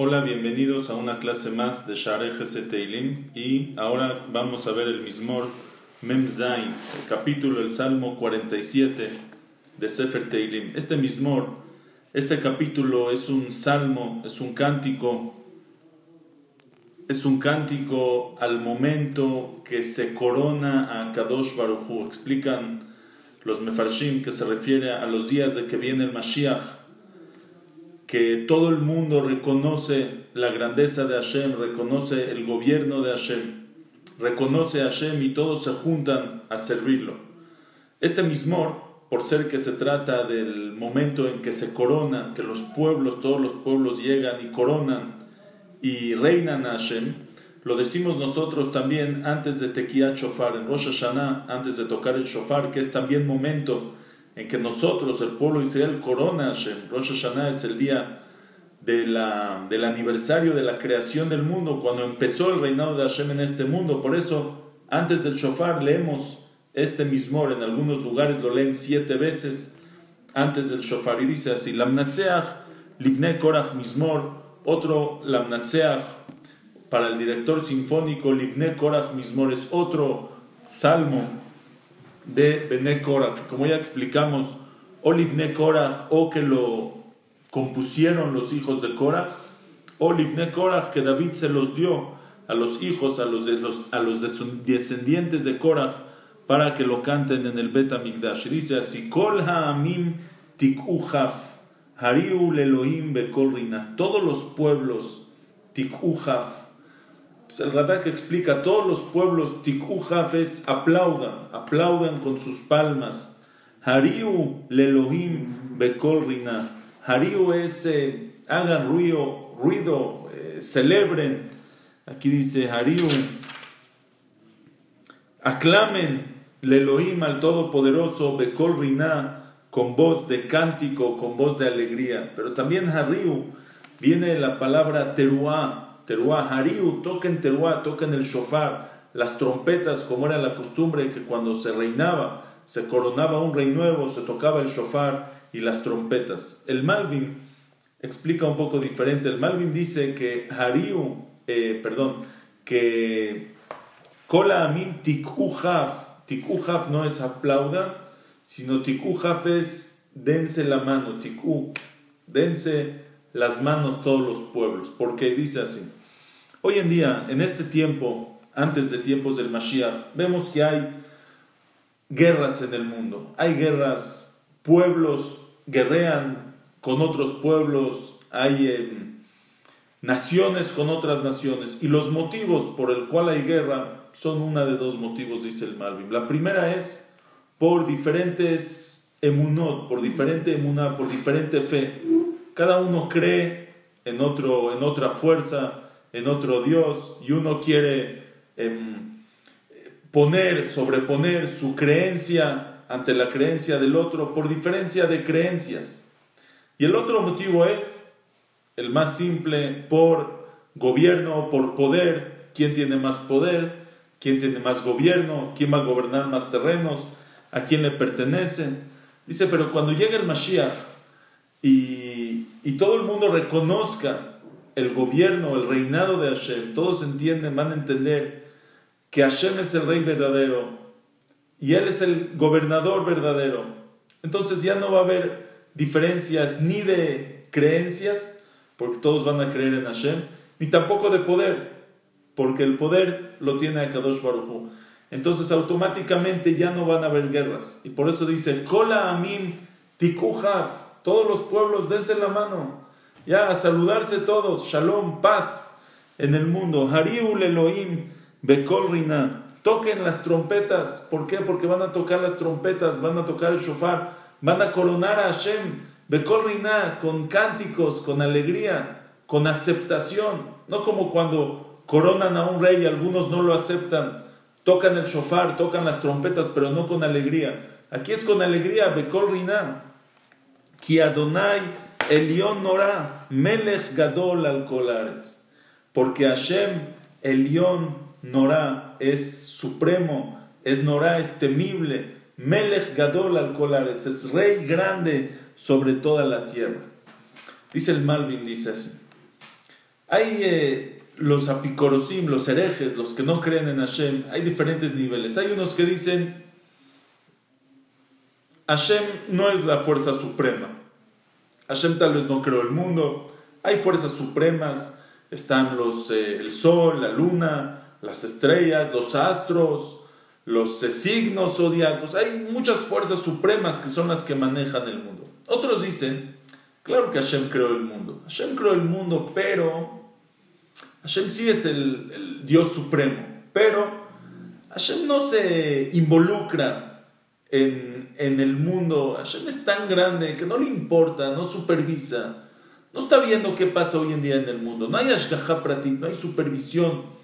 Hola, bienvenidos a una clase más de Share Teilim y ahora vamos a ver el Mismor Mem Zain, el capítulo, el Salmo 47 de Sefer Teilim. Este Mismor, este capítulo es un salmo, es un cántico, es un cántico al momento que se corona a Kadosh Baruchu. Explican los Mefarshim que se refiere a los días de que viene el Mashiach que todo el mundo reconoce la grandeza de Hashem, reconoce el gobierno de Hashem, reconoce a Hashem y todos se juntan a servirlo. Este mismor, por ser que se trata del momento en que se corona, que los pueblos, todos los pueblos llegan y coronan y reinan a Hashem, lo decimos nosotros también antes de Tequía Shofar, en Rosh Hashanah, antes de tocar el Shofar, que es también momento en que nosotros, el pueblo de Israel, corona Hashem. Rosh Hashanah es el día de la, del aniversario de la creación del mundo, cuando empezó el reinado de Hashem en este mundo. Por eso, antes del shofar, leemos este mismor. En algunos lugares lo leen siete veces antes del shofar. Y dice así: Lamnatseach, Livne Korach Mismor. Otro Lamnatseach para el director sinfónico, Livne Korach Mismor es otro salmo de Bene Korach, como ya explicamos, o Livne o que lo compusieron los hijos de Korach, o Livne que David se los dio a los hijos, a los, de los, a los descendientes de Korach, para que lo canten en el Bet Amigdash. Dice así: Kol ha'amim tikuhaf, hariu lelohim bekol rina. Todos los pueblos tikuhaf el Radak explica, todos los pueblos tikujafes aplaudan, aplaudan con sus palmas. Hariu lelohim bekol rina. Hariu es, eh, hagan ruido, ruido eh, celebren. Aquí dice Hariu, aclamen lelohim al Todopoderoso bekol rina con voz de cántico, con voz de alegría. Pero también Hariu viene la palabra teruá teruá, hariu, toquen teruá, toquen el shofar, las trompetas, como era la costumbre que cuando se reinaba, se coronaba un rey nuevo, se tocaba el shofar y las trompetas. El Malvin explica un poco diferente. El Malvin dice que hariu, eh, perdón, que kola amin tikujaf, tikujaf no es aplauda, sino tikujaf es dense la mano, tiku, dense las manos todos los pueblos, porque dice así. Hoy en día, en este tiempo, antes de tiempos del Mashiach, vemos que hay guerras en el mundo. Hay guerras, pueblos guerrean con otros pueblos, hay em, naciones con otras naciones. Y los motivos por el cual hay guerra son una de dos motivos, dice el Malvin. La primera es por diferentes emunot, por diferente emuná, por diferente fe. Cada uno cree en, otro, en otra fuerza, en otro Dios y uno quiere em, poner, sobreponer su creencia ante la creencia del otro por diferencia de creencias. Y el otro motivo es, el más simple, por gobierno, por poder, quién tiene más poder, quién tiene más gobierno, quién va a gobernar más terrenos, a quién le pertenece. Dice, pero cuando llegue el Mashiach y, y todo el mundo reconozca el gobierno, el reinado de Hashem, todos entienden, van a entender que Hashem es el rey verdadero y Él es el gobernador verdadero. Entonces ya no va a haber diferencias ni de creencias, porque todos van a creer en Hashem, ni tampoco de poder, porque el poder lo tiene Akadosh Baruj Entonces automáticamente ya no van a haber guerras. Y por eso dice, Kola Amin Tikujaf, todos los pueblos dense la mano ya a saludarse todos, shalom, paz en el mundo. Hariul Elohim, Bekol Rina. Toquen las trompetas. ¿Por qué? Porque van a tocar las trompetas, van a tocar el shofar, van a coronar a Hashem. Bekol Rina, con cánticos, con alegría, con aceptación. No como cuando coronan a un rey y algunos no lo aceptan. Tocan el shofar, tocan las trompetas, pero no con alegría. Aquí es con alegría, Bekol Rina. Ki Adonai Elión Norá, Melech Gadol al Colares. Porque Hashem, Elión Norá, es supremo, es Norá, es temible. Melech Gadol al Colares, es rey grande sobre toda la tierra. Dice el Malvin, dice así. Hay eh, los apicorosim, los herejes, los que no creen en Hashem, hay diferentes niveles. Hay unos que dicen, Hashem no es la fuerza suprema. Hashem tal vez no creó el mundo. Hay fuerzas supremas, están los, eh, el sol, la luna, las estrellas, los astros, los eh, signos zodiacos. Hay muchas fuerzas supremas que son las que manejan el mundo. Otros dicen, claro que Hashem creó el mundo. Hashem creó el mundo, pero Hashem sí es el, Dios supremo. Pero Hashem no se involucra en, en, el mundo. Hashem es tan grande que no le importa, no supervisa. No está viendo qué pasa hoy en día en el mundo. No hay ashgaha pratit, no hay supervisión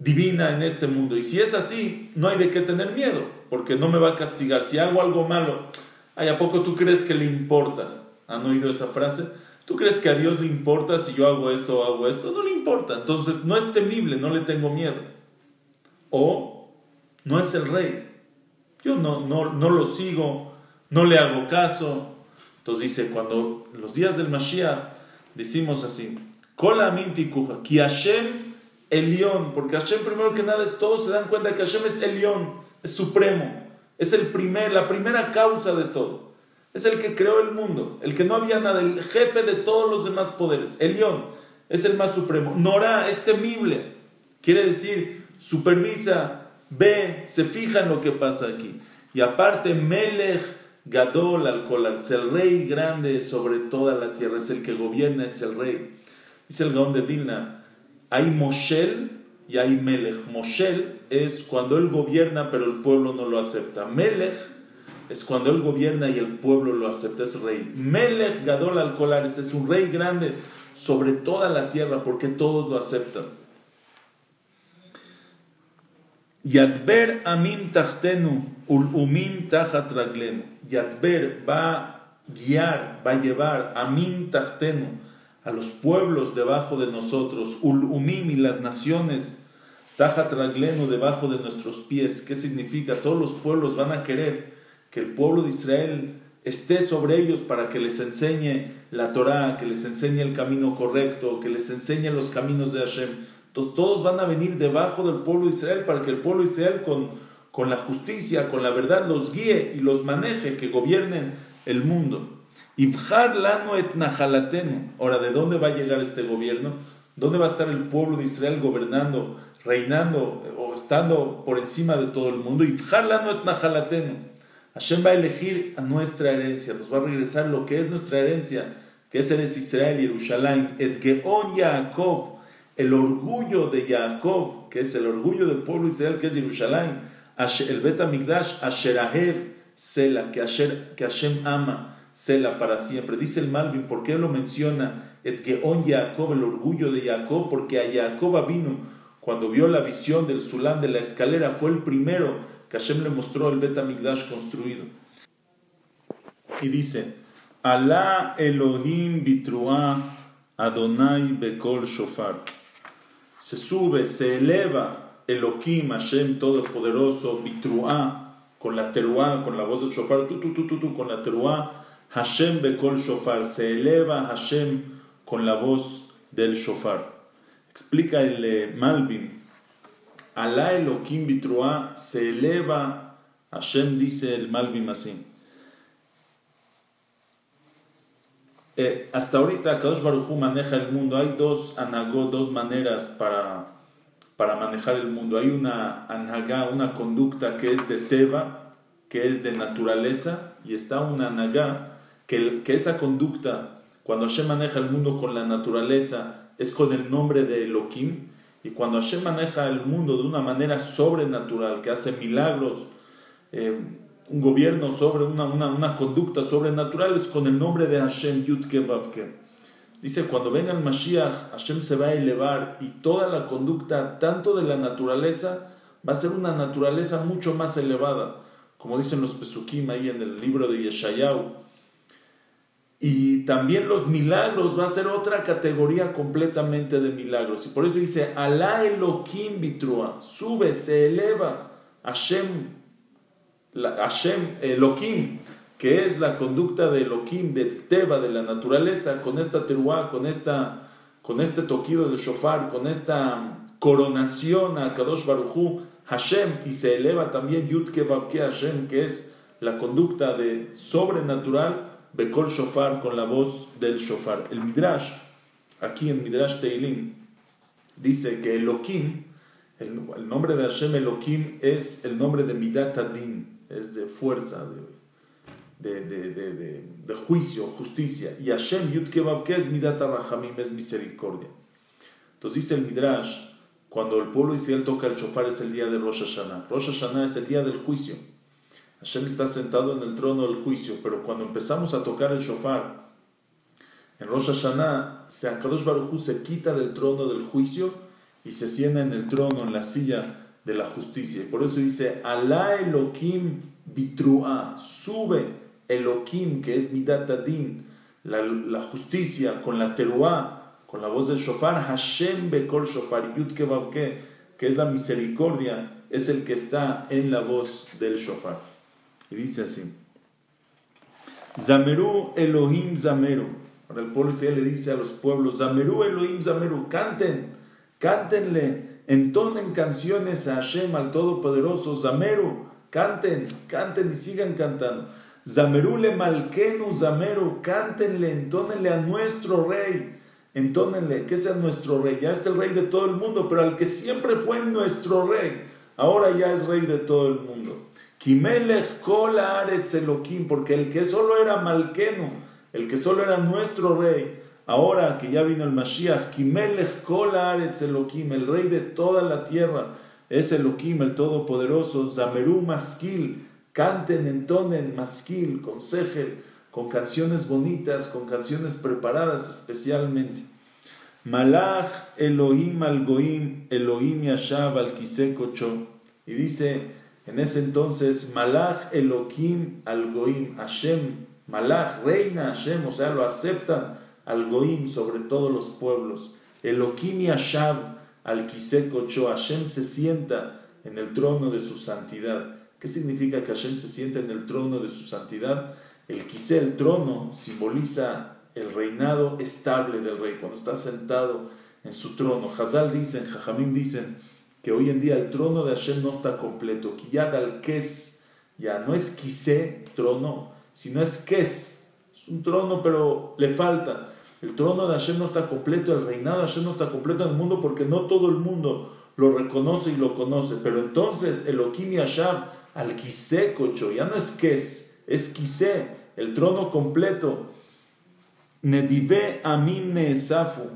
divina en este mundo. Y si es así, no hay de qué tener miedo, porque no me va a castigar. Si hago algo malo, ¿a poco tú crees que le importa? ¿Han oído esa frase? ¿Tú crees que a Dios le importa si yo hago esto o hago esto? No le importa. Entonces no es temible, no le tengo miedo. O no es el rey. Yo no, no, no lo sigo, no le hago caso. Entonces dice, cuando los días del Mashiach decimos así, Kola ki Hashem Elión, porque Hashem primero que nada todos se dan cuenta que Hashem es Elión, es supremo, es el primer, la primera causa de todo. Es el que creó el mundo, el que no había nada, el jefe de todos los demás poderes. Elión es el más supremo. Norá es temible, quiere decir supervisa, ve, se fija en lo que pasa aquí. Y aparte, Melech Gadol al es el rey grande sobre toda la tierra, es el que gobierna, es el rey. Dice el Gaón de Vilna, hay Moshel y hay Melech. Moshel es cuando él gobierna pero el pueblo no lo acepta. Melech es cuando él gobierna y el pueblo lo acepta, es rey. Melech Gadol al es un rey grande sobre toda la tierra porque todos lo aceptan. Yadber amim tachtenu umim tachat raglenu. Yadber va a guiar, va a llevar amim tachtenu a los pueblos debajo de nosotros, Ul-Umim y las naciones, Tajat Raglenu debajo de nuestros pies. ¿Qué significa? Todos los pueblos van a querer que el pueblo de Israel esté sobre ellos para que les enseñe la Torah, que les enseñe el camino correcto, que les enseñe los caminos de Hashem. Entonces todos van a venir debajo del pueblo de Israel para que el pueblo de Israel con, con la justicia, con la verdad, los guíe y los maneje, que gobiernen el mundo. Ibhar lano et Ahora, ¿de dónde va a llegar este gobierno? ¿Dónde va a estar el pueblo de Israel gobernando, reinando o estando por encima de todo el mundo? Ibhar lano et Hashem va a elegir a nuestra herencia, nos va a regresar lo que es nuestra herencia, que es el Israel y Jerusalén. Et Geon Yaakov, el orgullo de Jacob, que es el orgullo del pueblo de Israel, que es Jerusalén. El Bet Amigdash, Asherahev, Sela, que Hashem ama. Sela para siempre. Dice el Malvin, ¿por qué lo menciona? Et Jacob, el orgullo de Jacob, porque a Jacob vino cuando vio la visión del Sulam de la escalera, fue el primero que Hashem le mostró el Bet construido. Y dice, Alá Elohim bitrua Adonai bekol shofar. Se sube, se eleva Elohim, Hashem Todopoderoso, bitrua, con la teruá, con la voz del shofar, tu, tu, tu, tu, con la teruá, Hashem bekol shofar, se eleva Hashem con la voz del shofar. Explica el eh, Malvin, Alá Elohim bitrua, se eleva Hashem, dice el Malvin así. Eh, hasta ahorita Kadosh Baruchu maneja el mundo. Hay dos anagó, dos maneras para, para manejar el mundo. Hay una anagá, una conducta que es de teba, que es de naturaleza, y está una anagá que, esa conducta, cuando Hashem maneja el mundo con la naturaleza, es con el nombre de Elohim, y cuando Hashem maneja el mundo de una manera sobrenatural, que hace milagros, eh, un gobierno sobre una, una, conducta sobrenatural, es con el nombre de Hashem Yudke Vavke. Dice, cuando venga el Mashiach, Hashem se va a elevar y toda la conducta, tanto de la naturaleza, va a ser una naturaleza mucho más elevada. Como dicen los Pesukim ahí en el libro de Yeshayahu, y también los milagros va a ser otra categoría completamente de milagros. Y por eso dice, Alá Elohim bitrua, sube, se eleva, Hashem, Hashem Elohim, que es la conducta de Elohim, del Teba, de la naturaleza, con esta teruá, con esta con este toquido del shofar, con esta coronación a Kadosh Baruchu, Hashem, y se eleva también Yudke Vavke Hashem, que es la conducta de sobrenatural, Bekol Shofar, con la voz del shofar. El Midrash, aquí en Midrash Teilim, dice que Elohim, el, nombre de Hashem Elohim es el nombre de Midat Adin, es de fuerza, de, de, de, de juicio, justicia. Y Hashem Yudke Vavke es Midat Rahamim, es misericordia. Entonces dice el Midrash, cuando el pueblo Israel toca el shofar es el día de Rosh Hashanah. Rosh Hashanah es el día del juicio. Hashem está sentado en el trono del juicio, pero cuando empezamos a tocar el shofar, en Rosh Hashanah, Akadosh Baruj se quita del trono del juicio y se sienta en el trono, en la silla de la justicia. Y por eso dice, Alá Elohim bitrua, sube Elohim, que es Midat Adin, la, la justicia con la teruá, con la voz del shofar, Hashem bekol shofar, yud kevavke, que es la misericordia, es el que está en la voz del shofar. Y dice así, Zameru Elohim Zameru. Ahora el pueblo Israel le dice a los pueblos, Zameru Elohim Zameru, canten, cántenle, entonen canciones a Hashem, al Todopoderoso, Zameru, canten, canten y sigan cantando. Zameru le malkenu Zameru, cántenle, entónenle a nuestro rey. Entónenle, que sea nuestro rey. Ya es el rey de todo el mundo, pero al que siempre fue nuestro rey, ahora ya es rey de todo el mundo. Kimelech kol Elokim, porque el que solo era Malkeno, el que solo era nuestro rey, ahora que ya vino el Mashiach, Kimelech kol Elokim, el rey de toda la tierra, es Elokim, el Todopoderoso, Zameru Maskil, canten, entonen, Maskil, con con canciones bonitas, con canciones preparadas especialmente. Malach Elohim al Goim, Elohim Yashav al Kisekocho. Y dice en ese entonces, Malach Elohim al Goim, Hashem, Malach, reina Hashem, o sea, lo aceptan al Goim sobre todos los pueblos. Elohim Yashav al Kisekocho, Hashem se sienta en el trono de su santidad. ¿Qué significa que Hashem se sienta en el trono de su santidad? El quise, el trono, simboliza el reinado estable del rey, cuando está sentado en su trono. Hazal dicen, Jajamim dicen, que hoy en día el trono de Hashem no está completo. Kiyad al Kes, ya no es quise, trono, sino es Kes. Es un trono, pero le falta. El trono de Hashem no está completo, el reinado de Hashem no está completo en el mundo porque no todo el mundo lo reconoce y lo conoce. Pero entonces Elohim y Hashem al quise, cocho, ya no es Kes, es quise el trono completo. Nedive Amim Neesafu,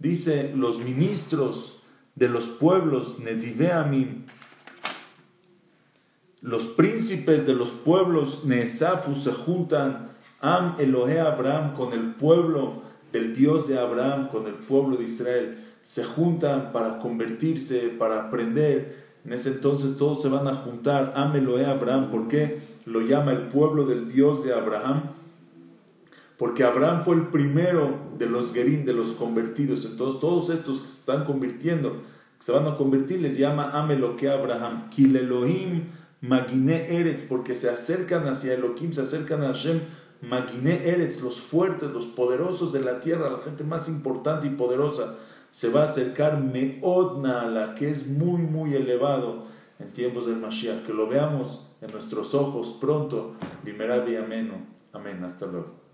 dice los ministros de los pueblos, Nedive Amim, los príncipes de los pueblos Neesafu se juntan, Am Elohe Abraham con el pueblo del Dios de Abraham, con el pueblo de Israel, se juntan para convertirse, para aprender. En ese entonces todos se van a juntar, Am Elohe Abraham, ¿por qué? lo llama el pueblo del Dios de Abraham, porque Abraham fue el primero de los Gerim, de los convertidos. Entonces, todos estos que se están convirtiendo, que se van a convertir, les llama que Abraham. Kil Elohim Magine Eretz, porque se acercan hacia Elohim, se acercan a Hashem. Magine Eretz, los fuertes, los poderosos de la tierra, la gente más importante y poderosa, se va a acercar Meodna, la que es muy, muy elevado en tiempos del Mashiach. Que lo veamos en nuestros ojos pronto. Bimerabi ameno. Amén. Hasta luego.